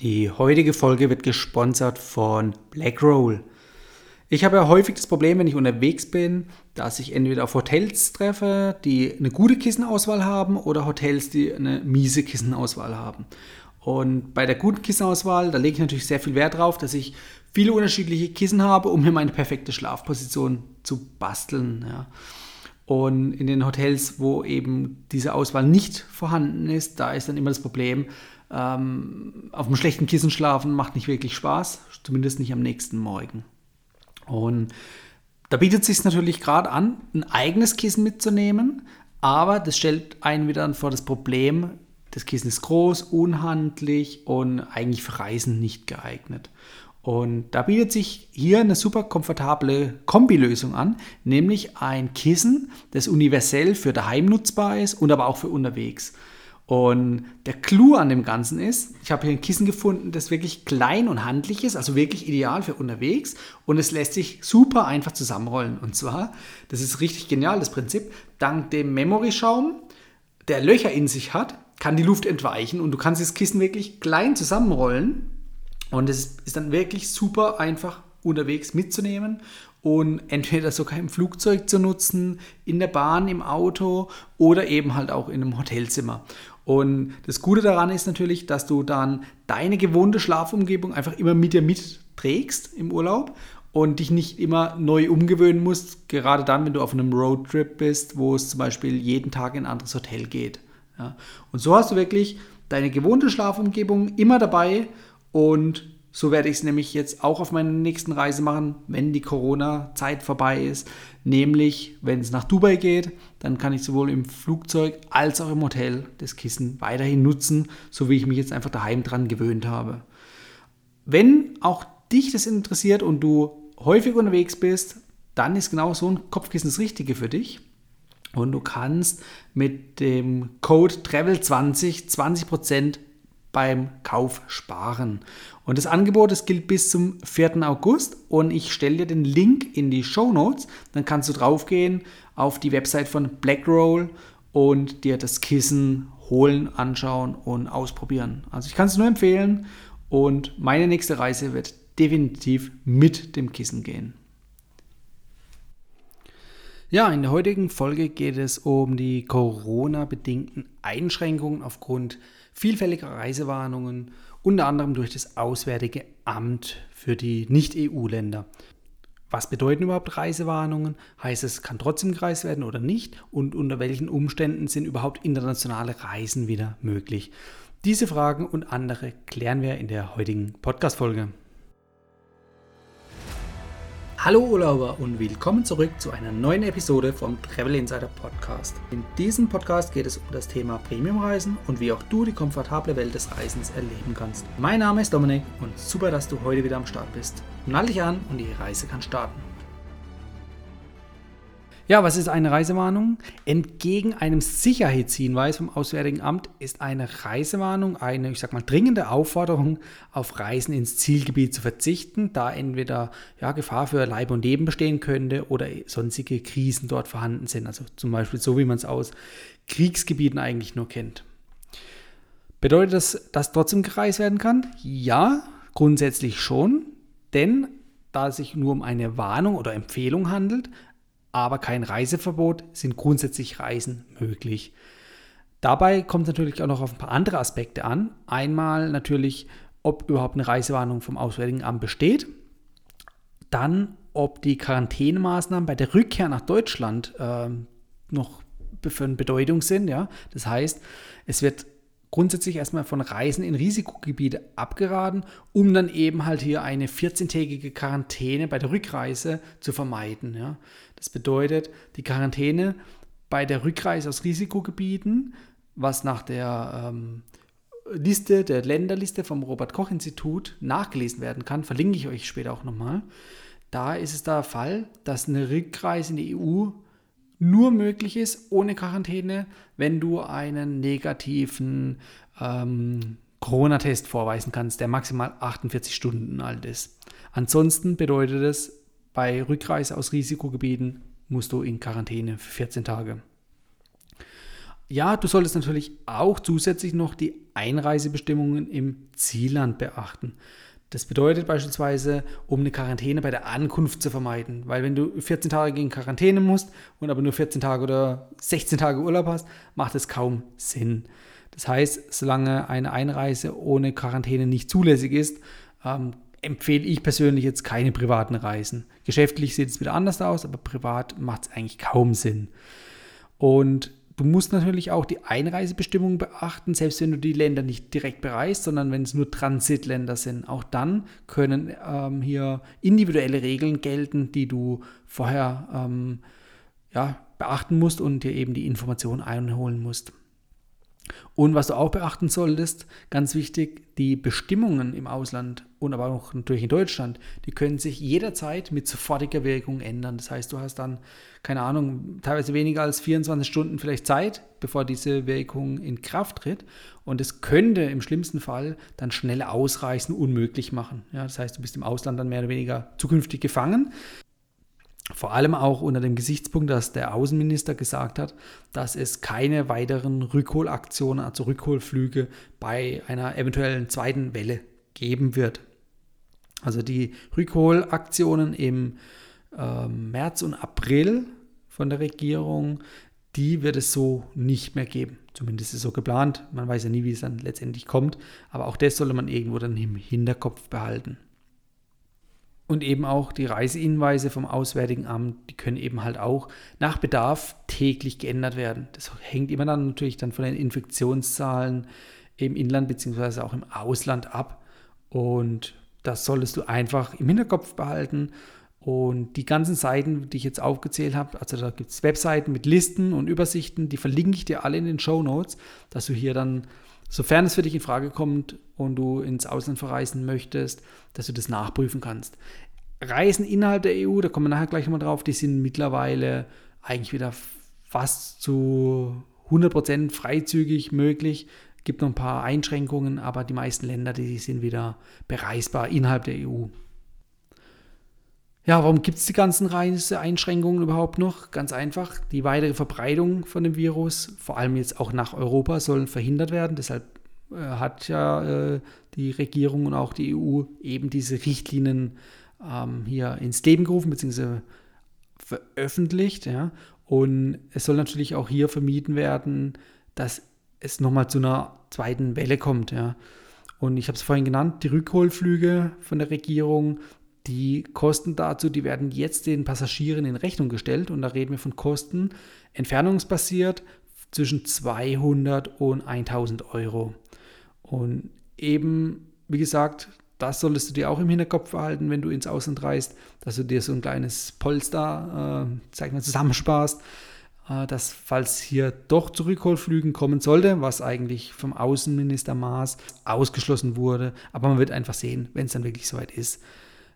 Die heutige Folge wird gesponsert von Blackroll. Ich habe ja häufig das Problem, wenn ich unterwegs bin, dass ich entweder auf Hotels treffe, die eine gute Kissenauswahl haben oder Hotels, die eine miese Kissenauswahl haben. Und bei der guten Kissenauswahl, da lege ich natürlich sehr viel Wert drauf, dass ich viele unterschiedliche Kissen habe, um mir meine perfekte Schlafposition zu basteln. Ja. Und in den Hotels, wo eben diese Auswahl nicht vorhanden ist, da ist dann immer das Problem, ähm, auf einem schlechten Kissen schlafen macht nicht wirklich Spaß, zumindest nicht am nächsten Morgen. Und da bietet es sich natürlich gerade an, ein eigenes Kissen mitzunehmen, aber das stellt einen wieder vor das Problem, das Kissen ist groß, unhandlich und eigentlich für Reisen nicht geeignet. Und da bietet sich hier eine super komfortable Kombilösung an, nämlich ein Kissen, das universell für daheim nutzbar ist und aber auch für unterwegs. Und der Clou an dem Ganzen ist, ich habe hier ein Kissen gefunden, das wirklich klein und handlich ist, also wirklich ideal für unterwegs und es lässt sich super einfach zusammenrollen. Und zwar, das ist richtig genial, das Prinzip, dank dem Memory-Schaum, der Löcher in sich hat, kann die Luft entweichen und du kannst das Kissen wirklich klein zusammenrollen und es ist dann wirklich super einfach unterwegs mitzunehmen und entweder sogar im Flugzeug zu nutzen, in der Bahn, im Auto oder eben halt auch in einem Hotelzimmer. Und das Gute daran ist natürlich, dass du dann deine gewohnte Schlafumgebung einfach immer mit dir mitträgst im Urlaub und dich nicht immer neu umgewöhnen musst, gerade dann, wenn du auf einem Roadtrip bist, wo es zum Beispiel jeden Tag in ein anderes Hotel geht. Ja. Und so hast du wirklich deine gewohnte Schlafumgebung immer dabei und so werde ich es nämlich jetzt auch auf meiner nächsten Reise machen, wenn die Corona-Zeit vorbei ist. Nämlich, wenn es nach Dubai geht, dann kann ich sowohl im Flugzeug als auch im Hotel das Kissen weiterhin nutzen, so wie ich mich jetzt einfach daheim dran gewöhnt habe. Wenn auch dich das interessiert und du häufig unterwegs bist, dann ist genau so ein Kopfkissen das Richtige für dich. Und du kannst mit dem Code TRAVEL20 20% beim Kauf sparen. Und das Angebot, das gilt bis zum 4. August und ich stelle dir den Link in die Show Notes. Dann kannst du draufgehen auf die Website von Blackroll und dir das Kissen holen, anschauen und ausprobieren. Also ich kann es nur empfehlen und meine nächste Reise wird definitiv mit dem Kissen gehen. Ja, in der heutigen Folge geht es um die Corona-bedingten Einschränkungen aufgrund vielfältiger Reisewarnungen, unter anderem durch das Auswärtige Amt für die Nicht-EU-Länder. Was bedeuten überhaupt Reisewarnungen? Heißt es, kann trotzdem gereist werden oder nicht? Und unter welchen Umständen sind überhaupt internationale Reisen wieder möglich? Diese Fragen und andere klären wir in der heutigen Podcast-Folge. Hallo Urlauber und willkommen zurück zu einer neuen Episode vom Travel Insider Podcast. In diesem Podcast geht es um das Thema Premiumreisen und wie auch du die komfortable Welt des Reisens erleben kannst. Mein Name ist Dominik und super, dass du heute wieder am Start bist. Nall dich an und die Reise kann starten. Ja, was ist eine Reisewarnung? Entgegen einem Sicherheitshinweis vom Auswärtigen Amt ist eine Reisewarnung eine, ich sag mal, dringende Aufforderung, auf Reisen ins Zielgebiet zu verzichten, da entweder ja, Gefahr für Leib und Leben bestehen könnte oder sonstige Krisen dort vorhanden sind. Also zum Beispiel so, wie man es aus Kriegsgebieten eigentlich nur kennt. Bedeutet das, dass trotzdem gereist werden kann? Ja, grundsätzlich schon, denn da es sich nur um eine Warnung oder Empfehlung handelt, aber kein Reiseverbot, sind grundsätzlich Reisen möglich. Dabei kommt es natürlich auch noch auf ein paar andere Aspekte an. Einmal natürlich, ob überhaupt eine Reisewarnung vom Auswärtigen Amt besteht. Dann, ob die Quarantänemaßnahmen bei der Rückkehr nach Deutschland äh, noch von Bedeutung sind. Ja? Das heißt, es wird grundsätzlich erstmal von Reisen in Risikogebiete abgeraten, um dann eben halt hier eine 14-tägige Quarantäne bei der Rückreise zu vermeiden. Ja. Das bedeutet, die Quarantäne bei der Rückreise aus Risikogebieten, was nach der ähm, Liste, der Länderliste vom Robert-Koch-Institut nachgelesen werden kann, verlinke ich euch später auch nochmal. Da ist es der Fall, dass eine Rückreise in die EU nur möglich ist ohne Quarantäne, wenn du einen negativen ähm, Corona-Test vorweisen kannst, der maximal 48 Stunden alt ist. Ansonsten bedeutet es, bei Rückreise aus Risikogebieten musst du in Quarantäne für 14 Tage. Ja, du solltest natürlich auch zusätzlich noch die Einreisebestimmungen im Zielland beachten. Das bedeutet beispielsweise, um eine Quarantäne bei der Ankunft zu vermeiden. Weil wenn du 14 Tage gegen Quarantäne musst und aber nur 14 Tage oder 16 Tage Urlaub hast, macht es kaum Sinn. Das heißt, solange eine Einreise ohne Quarantäne nicht zulässig ist, ähm, empfehle ich persönlich jetzt keine privaten Reisen. Geschäftlich sieht es wieder anders aus, aber privat macht es eigentlich kaum Sinn. Und Du musst natürlich auch die Einreisebestimmungen beachten, selbst wenn du die Länder nicht direkt bereist, sondern wenn es nur Transitländer sind. Auch dann können ähm, hier individuelle Regeln gelten, die du vorher ähm, ja, beachten musst und dir eben die Informationen einholen musst. Und was du auch beachten solltest, ganz wichtig, die Bestimmungen im Ausland und aber auch natürlich in Deutschland, die können sich jederzeit mit sofortiger Wirkung ändern. Das heißt, du hast dann, keine Ahnung, teilweise weniger als 24 Stunden vielleicht Zeit, bevor diese Wirkung in Kraft tritt. Und es könnte im schlimmsten Fall dann schnelle Ausreißen unmöglich machen. Ja, das heißt, du bist im Ausland dann mehr oder weniger zukünftig gefangen. Vor allem auch unter dem Gesichtspunkt, dass der Außenminister gesagt hat, dass es keine weiteren Rückholaktionen, also Rückholflüge bei einer eventuellen zweiten Welle geben wird. Also die Rückholaktionen im äh, März und April von der Regierung, die wird es so nicht mehr geben. Zumindest ist es so geplant. Man weiß ja nie, wie es dann letztendlich kommt. Aber auch das sollte man irgendwo dann im Hinterkopf behalten. Und eben auch die Reisehinweise vom Auswärtigen Amt, die können eben halt auch nach Bedarf täglich geändert werden. Das hängt immer dann natürlich dann von den Infektionszahlen im Inland bzw. auch im Ausland ab. Und das solltest du einfach im Hinterkopf behalten. Und die ganzen Seiten, die ich jetzt aufgezählt habe, also da gibt es Webseiten mit Listen und Übersichten, die verlinke ich dir alle in den Show Notes, dass du hier dann, sofern es für dich in Frage kommt, und du ins Ausland verreisen möchtest, dass du das nachprüfen kannst. Reisen innerhalb der EU, da kommen wir nachher gleich nochmal drauf, die sind mittlerweile eigentlich wieder fast zu 100% freizügig möglich. Gibt noch ein paar Einschränkungen, aber die meisten Länder, die sind wieder bereisbar innerhalb der EU. Ja, warum gibt es die ganzen Reiseeinschränkungen überhaupt noch? Ganz einfach, die weitere Verbreitung von dem Virus, vor allem jetzt auch nach Europa, sollen verhindert werden. Deshalb äh, hat ja äh, die Regierung und auch die EU eben diese Richtlinien ähm, hier ins Leben gerufen bzw. veröffentlicht. Ja? Und es soll natürlich auch hier vermieden werden, dass es nochmal zu einer zweiten Welle kommt. Ja? Und ich habe es vorhin genannt, die Rückholflüge von der Regierung, die Kosten dazu, die werden jetzt den Passagieren in Rechnung gestellt. Und da reden wir von Kosten entfernungsbasiert zwischen 200 und 1000 Euro. Und eben, wie gesagt, das solltest du dir auch im Hinterkopf behalten, wenn du ins Ausland reist, dass du dir so ein kleines Polster, äh, sag mal, zusammensparst, äh, dass falls hier doch zu Rückholflügen kommen sollte, was eigentlich vom Außenminister Maas ausgeschlossen wurde, aber man wird einfach sehen, wenn es dann wirklich soweit ist.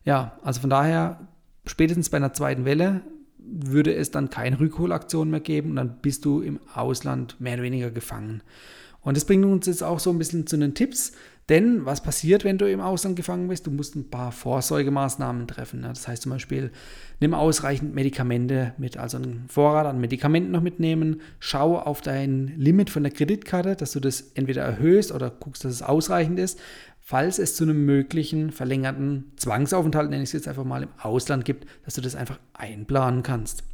Ja, also von daher, spätestens bei einer zweiten Welle würde es dann keine Rückholaktion mehr geben und dann bist du im Ausland mehr oder weniger gefangen. Und das bringt uns jetzt auch so ein bisschen zu den Tipps. Denn was passiert, wenn du im Ausland gefangen bist? Du musst ein paar Vorsorgemaßnahmen treffen. Das heißt zum Beispiel, nimm ausreichend Medikamente mit, also einen Vorrat an Medikamenten noch mitnehmen. Schau auf dein Limit von der Kreditkarte, dass du das entweder erhöhst oder guckst, dass es ausreichend ist. Falls es zu einem möglichen verlängerten Zwangsaufenthalt, nenne ich es jetzt einfach mal, im Ausland gibt, dass du das einfach einplanen kannst.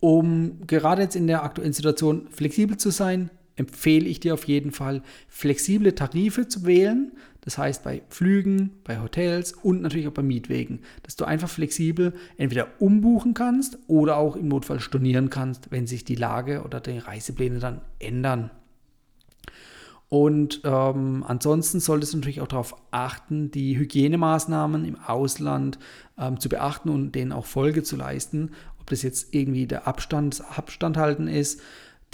Um gerade jetzt in der aktuellen Situation flexibel zu sein, empfehle ich dir auf jeden Fall, flexible Tarife zu wählen. Das heißt bei Flügen, bei Hotels und natürlich auch bei Mietwegen, dass du einfach flexibel entweder umbuchen kannst oder auch im Notfall stornieren kannst, wenn sich die Lage oder die Reisepläne dann ändern. Und ähm, ansonsten solltest du natürlich auch darauf achten, die Hygienemaßnahmen im Ausland ähm, zu beachten und denen auch Folge zu leisten. Ob das jetzt irgendwie der Abstand, Abstand halten ist,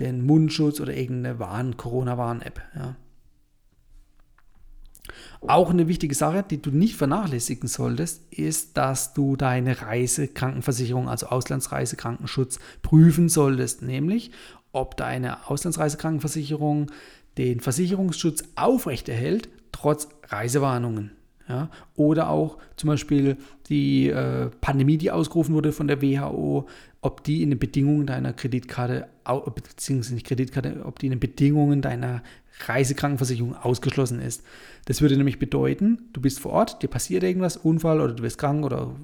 den Mundschutz oder irgendeine Warn, Corona-Warn-App. Ja. Auch eine wichtige Sache, die du nicht vernachlässigen solltest, ist, dass du deine Reisekrankenversicherung, also Auslandsreisekrankenschutz, prüfen solltest. Nämlich, ob deine Auslandsreisekrankenversicherung den Versicherungsschutz aufrechterhält, trotz Reisewarnungen. Ja? Oder auch zum Beispiel die äh, Pandemie, die ausgerufen wurde von der WHO, ob die in den Bedingungen deiner Kreditkarte, beziehungsweise nicht Kreditkarte, ob die in den Bedingungen deiner Reisekrankenversicherung ausgeschlossen ist. Das würde nämlich bedeuten, du bist vor Ort, dir passiert irgendwas, Unfall oder du wirst krank oder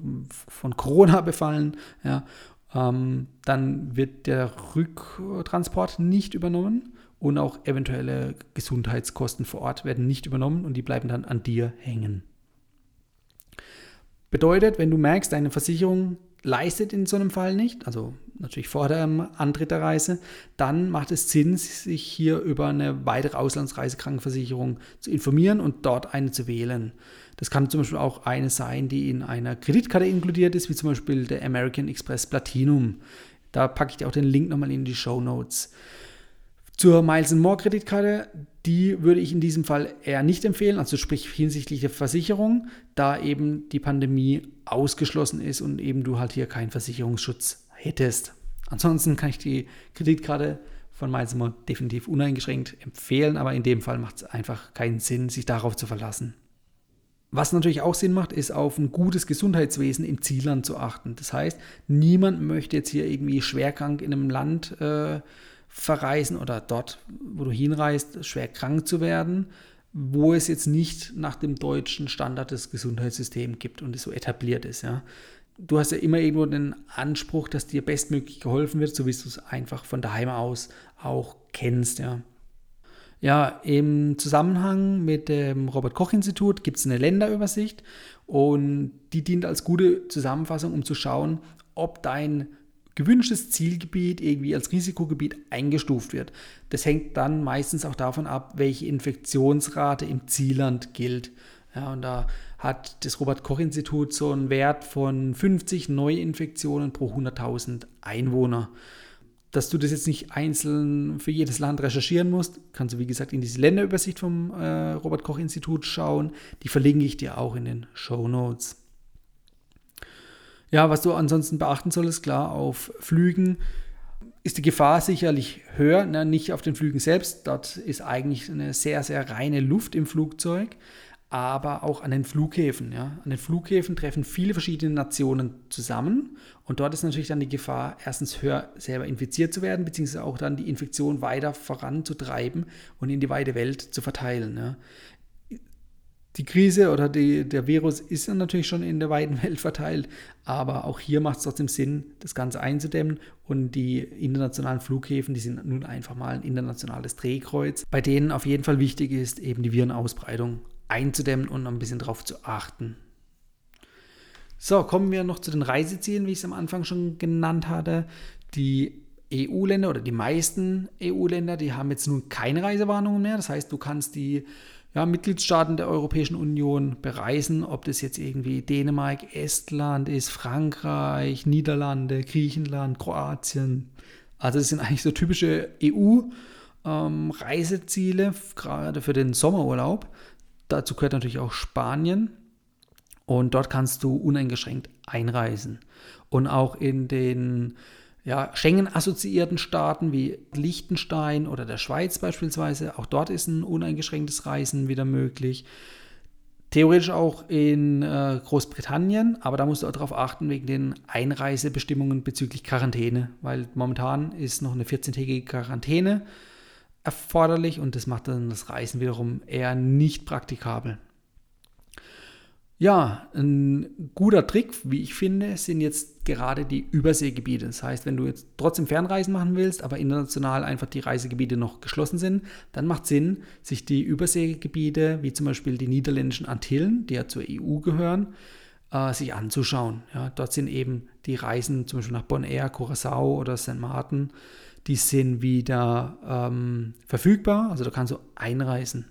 von Corona befallen, ja, ähm, dann wird der Rücktransport nicht übernommen und auch eventuelle Gesundheitskosten vor Ort werden nicht übernommen und die bleiben dann an dir hängen. Bedeutet, wenn du merkst, deine Versicherung leistet in so einem Fall nicht, also natürlich vor dem Antritt der Reise, dann macht es Sinn, sich hier über eine weitere Auslandsreisekrankenversicherung zu informieren und dort eine zu wählen. Das kann zum Beispiel auch eine sein, die in einer Kreditkarte inkludiert ist, wie zum Beispiel der American Express Platinum. Da packe ich dir auch den Link nochmal in die Show Notes. Zur Miles More Kreditkarte, die würde ich in diesem Fall eher nicht empfehlen, also sprich hinsichtlich der Versicherung, da eben die Pandemie ausgeschlossen ist und eben du halt hier keinen Versicherungsschutz hättest. Ansonsten kann ich die Kreditkarte von Miles More definitiv uneingeschränkt empfehlen, aber in dem Fall macht es einfach keinen Sinn, sich darauf zu verlassen. Was natürlich auch Sinn macht, ist auf ein gutes Gesundheitswesen im Zielland zu achten. Das heißt, niemand möchte jetzt hier irgendwie schwerkrank in einem Land äh, verreisen oder dort, wo du hinreist, schwer krank zu werden, wo es jetzt nicht nach dem deutschen Standard des Gesundheitssystems gibt und es so etabliert ist. Ja. Du hast ja immer irgendwo den Anspruch, dass dir bestmöglich geholfen wird, so wie du es einfach von daheim aus auch kennst. Ja. Ja, im Zusammenhang mit dem Robert Koch Institut gibt es eine Länderübersicht und die dient als gute Zusammenfassung, um zu schauen, ob dein gewünschtes Zielgebiet irgendwie als Risikogebiet eingestuft wird. Das hängt dann meistens auch davon ab, welche Infektionsrate im Zielland gilt. Ja, und da hat das Robert-Koch-Institut so einen Wert von 50 Neuinfektionen pro 100.000 Einwohner. Dass du das jetzt nicht einzeln für jedes Land recherchieren musst, kannst du wie gesagt in diese Länderübersicht vom äh, Robert-Koch-Institut schauen. Die verlinke ich dir auch in den Show Notes. Ja, was du ansonsten beachten solltest, klar, auf Flügen ist die Gefahr sicherlich höher, ne? nicht auf den Flügen selbst. Dort ist eigentlich eine sehr, sehr reine Luft im Flugzeug, aber auch an den Flughäfen. Ja? An den Flughäfen treffen viele verschiedene Nationen zusammen und dort ist natürlich dann die Gefahr, erstens höher selber infiziert zu werden, beziehungsweise auch dann die Infektion weiter voranzutreiben und in die weite Welt zu verteilen. Ja? Die Krise oder die, der Virus ist natürlich schon in der weiten Welt verteilt, aber auch hier macht es trotzdem Sinn, das Ganze einzudämmen. Und die internationalen Flughäfen, die sind nun einfach mal ein internationales Drehkreuz, bei denen auf jeden Fall wichtig ist, eben die Virenausbreitung einzudämmen und ein bisschen darauf zu achten. So, kommen wir noch zu den Reisezielen, wie ich es am Anfang schon genannt hatte. Die EU-Länder oder die meisten EU-Länder, die haben jetzt nun keine Reisewarnungen mehr. Das heißt, du kannst die ja, Mitgliedstaaten der Europäischen Union bereisen, ob das jetzt irgendwie Dänemark, Estland ist, Frankreich, Niederlande, Griechenland, Kroatien. Also das sind eigentlich so typische EU-Reiseziele, ähm, gerade für den Sommerurlaub. Dazu gehört natürlich auch Spanien. Und dort kannst du uneingeschränkt einreisen. Und auch in den ja, Schengen-assoziierten Staaten wie Liechtenstein oder der Schweiz beispielsweise, auch dort ist ein uneingeschränktes Reisen wieder möglich. Theoretisch auch in äh, Großbritannien, aber da musst du auch darauf achten wegen den Einreisebestimmungen bezüglich Quarantäne, weil momentan ist noch eine 14-tägige Quarantäne erforderlich und das macht dann das Reisen wiederum eher nicht praktikabel. Ja, ein guter Trick, wie ich finde, sind jetzt gerade die Überseegebiete. Das heißt, wenn du jetzt trotzdem Fernreisen machen willst, aber international einfach die Reisegebiete noch geschlossen sind, dann macht Sinn, sich die Überseegebiete, wie zum Beispiel die niederländischen Antillen, die ja zur EU gehören, äh, sich anzuschauen. Ja, dort sind eben die Reisen zum Beispiel nach Bonaire, Curacao oder St. Martin, die sind wieder ähm, verfügbar. Also da kannst du einreisen.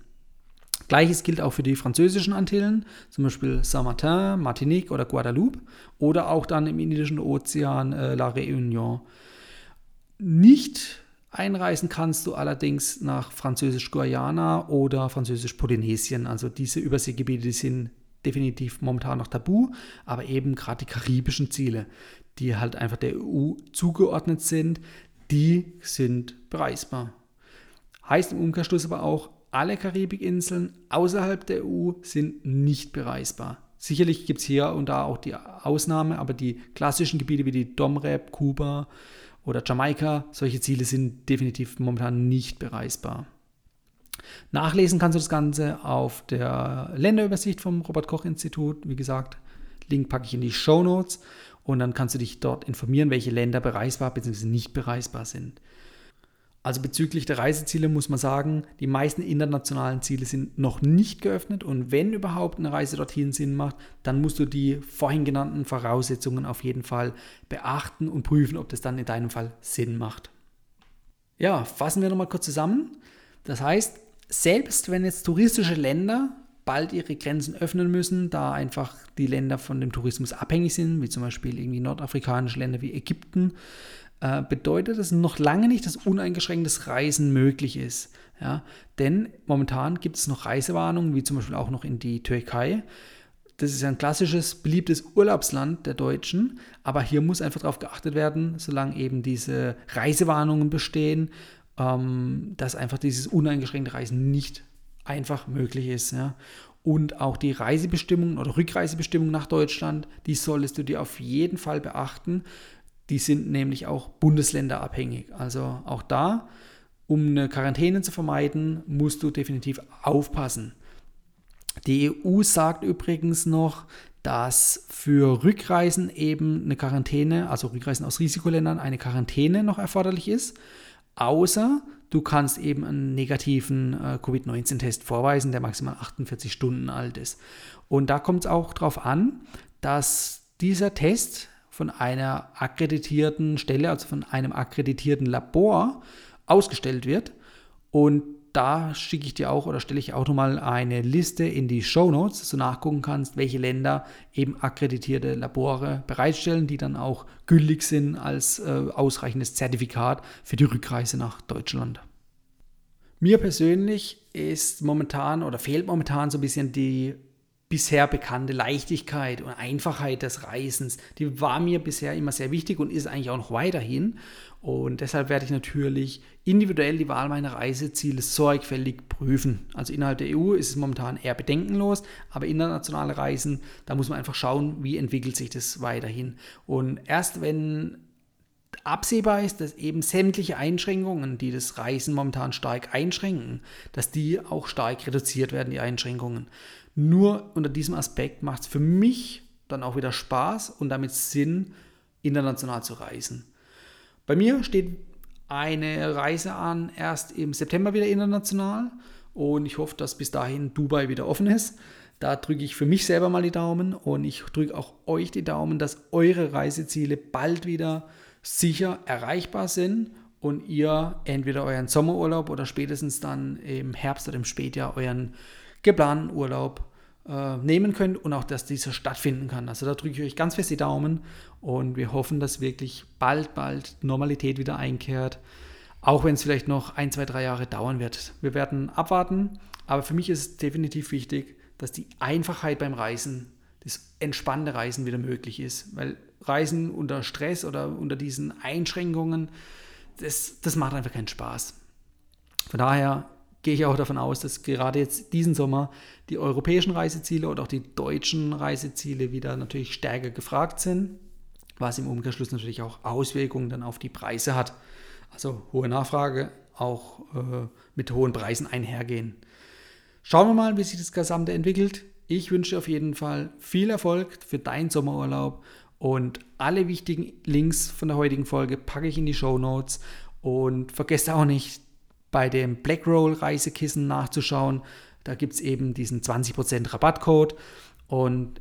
Gleiches gilt auch für die französischen Antillen, zum Beispiel Saint-Martin, Martinique oder Guadeloupe oder auch dann im Indischen Ozean äh, La Réunion. Nicht einreisen kannst du allerdings nach Französisch-Guayana oder Französisch-Polynesien. Also diese Überseegebiete die sind definitiv momentan noch tabu, aber eben gerade die karibischen Ziele, die halt einfach der EU zugeordnet sind, die sind bereisbar. Heißt im Umkehrschluss aber auch, alle Karibikinseln außerhalb der EU sind nicht bereisbar. Sicherlich gibt es hier und da auch die Ausnahme, aber die klassischen Gebiete wie die Domrep, Kuba oder Jamaika, solche Ziele sind definitiv momentan nicht bereisbar. Nachlesen kannst du das Ganze auf der Länderübersicht vom Robert Koch Institut. Wie gesagt, Link packe ich in die Show Notes und dann kannst du dich dort informieren, welche Länder bereisbar bzw. nicht bereisbar sind. Also bezüglich der Reiseziele muss man sagen, die meisten internationalen Ziele sind noch nicht geöffnet und wenn überhaupt eine Reise dorthin Sinn macht, dann musst du die vorhin genannten Voraussetzungen auf jeden Fall beachten und prüfen, ob das dann in deinem Fall Sinn macht. Ja, fassen wir nochmal kurz zusammen. Das heißt, selbst wenn jetzt touristische Länder bald ihre Grenzen öffnen müssen, da einfach die Länder von dem Tourismus abhängig sind, wie zum Beispiel irgendwie nordafrikanische Länder wie Ägypten, äh, bedeutet das noch lange nicht, dass uneingeschränktes Reisen möglich ist. Ja? Denn momentan gibt es noch Reisewarnungen, wie zum Beispiel auch noch in die Türkei. Das ist ein klassisches, beliebtes Urlaubsland der Deutschen, aber hier muss einfach darauf geachtet werden, solange eben diese Reisewarnungen bestehen, ähm, dass einfach dieses uneingeschränkte Reisen nicht einfach möglich ist. Ja? Und auch die Reisebestimmungen oder Rückreisebestimmungen nach Deutschland, die solltest du dir auf jeden Fall beachten. Die sind nämlich auch bundesländerabhängig. Also auch da, um eine Quarantäne zu vermeiden, musst du definitiv aufpassen. Die EU sagt übrigens noch, dass für Rückreisen eben eine Quarantäne, also Rückreisen aus Risikoländern, eine Quarantäne noch erforderlich ist, außer du kannst eben einen negativen äh, Covid-19-Test vorweisen, der maximal 48 Stunden alt ist. Und da kommt es auch darauf an, dass dieser Test von einer akkreditierten Stelle, also von einem akkreditierten Labor ausgestellt wird. Und da schicke ich dir auch oder stelle ich auch nochmal eine Liste in die Show Notes, dass du nachgucken kannst, welche Länder eben akkreditierte Labore bereitstellen, die dann auch gültig sind als äh, ausreichendes Zertifikat für die Rückreise nach Deutschland. Mir persönlich ist momentan oder fehlt momentan so ein bisschen die bisher bekannte Leichtigkeit und Einfachheit des Reisens, die war mir bisher immer sehr wichtig und ist eigentlich auch noch weiterhin. Und deshalb werde ich natürlich individuell die Wahl meiner Reiseziele sorgfältig prüfen. Also innerhalb der EU ist es momentan eher bedenkenlos, aber internationale Reisen, da muss man einfach schauen, wie entwickelt sich das weiterhin. Und erst wenn absehbar ist, dass eben sämtliche Einschränkungen, die das Reisen momentan stark einschränken, dass die auch stark reduziert werden, die Einschränkungen. Nur unter diesem Aspekt macht es für mich dann auch wieder Spaß und damit Sinn, international zu reisen. Bei mir steht eine Reise an, erst im September wieder international und ich hoffe, dass bis dahin Dubai wieder offen ist. Da drücke ich für mich selber mal die Daumen und ich drücke auch euch die Daumen, dass eure Reiseziele bald wieder sicher erreichbar sind und ihr entweder euren Sommerurlaub oder spätestens dann im Herbst oder im Spätjahr euren geplanten Urlaub äh, nehmen könnt und auch, dass dieser stattfinden kann. Also da drücke ich euch ganz fest die Daumen und wir hoffen, dass wirklich bald, bald Normalität wieder einkehrt. Auch wenn es vielleicht noch ein, zwei, drei Jahre dauern wird. Wir werden abwarten, aber für mich ist es definitiv wichtig, dass die Einfachheit beim Reisen, das entspannte Reisen wieder möglich ist. Weil Reisen unter Stress oder unter diesen Einschränkungen, das, das macht einfach keinen Spaß. Von daher gehe ich auch davon aus, dass gerade jetzt diesen Sommer die europäischen Reiseziele oder auch die deutschen Reiseziele wieder natürlich stärker gefragt sind, was im Umkehrschluss natürlich auch Auswirkungen dann auf die Preise hat. Also hohe Nachfrage auch äh, mit hohen Preisen einhergehen. Schauen wir mal, wie sich das Gesamte entwickelt. Ich wünsche auf jeden Fall viel Erfolg für deinen Sommerurlaub und alle wichtigen Links von der heutigen Folge packe ich in die Show Notes und vergesst auch nicht, bei dem Blackroll Reisekissen nachzuschauen. Da gibt es eben diesen 20% Rabattcode und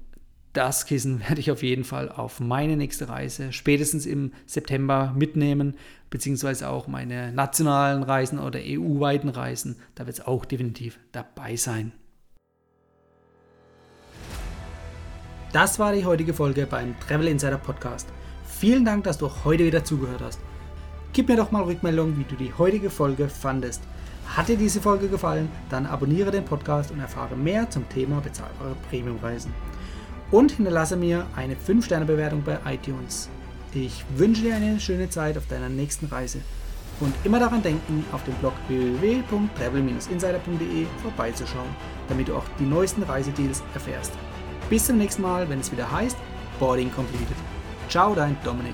das Kissen werde ich auf jeden Fall auf meine nächste Reise spätestens im September mitnehmen, beziehungsweise auch meine nationalen Reisen oder EU-weiten Reisen. Da wird es auch definitiv dabei sein. Das war die heutige Folge beim Travel Insider Podcast. Vielen Dank, dass du heute wieder zugehört hast. Gib mir doch mal Rückmeldung, wie du die heutige Folge fandest. Hat dir diese Folge gefallen, dann abonniere den Podcast und erfahre mehr zum Thema bezahlbare Premiumreisen. Und hinterlasse mir eine 5-Sterne-Bewertung bei iTunes. Ich wünsche dir eine schöne Zeit auf deiner nächsten Reise. Und immer daran denken, auf dem Blog www.travel-insider.de vorbeizuschauen, damit du auch die neuesten Reisedeals erfährst. Bis zum nächsten Mal, wenn es wieder heißt Boarding Completed. Ciao, dein Dominik.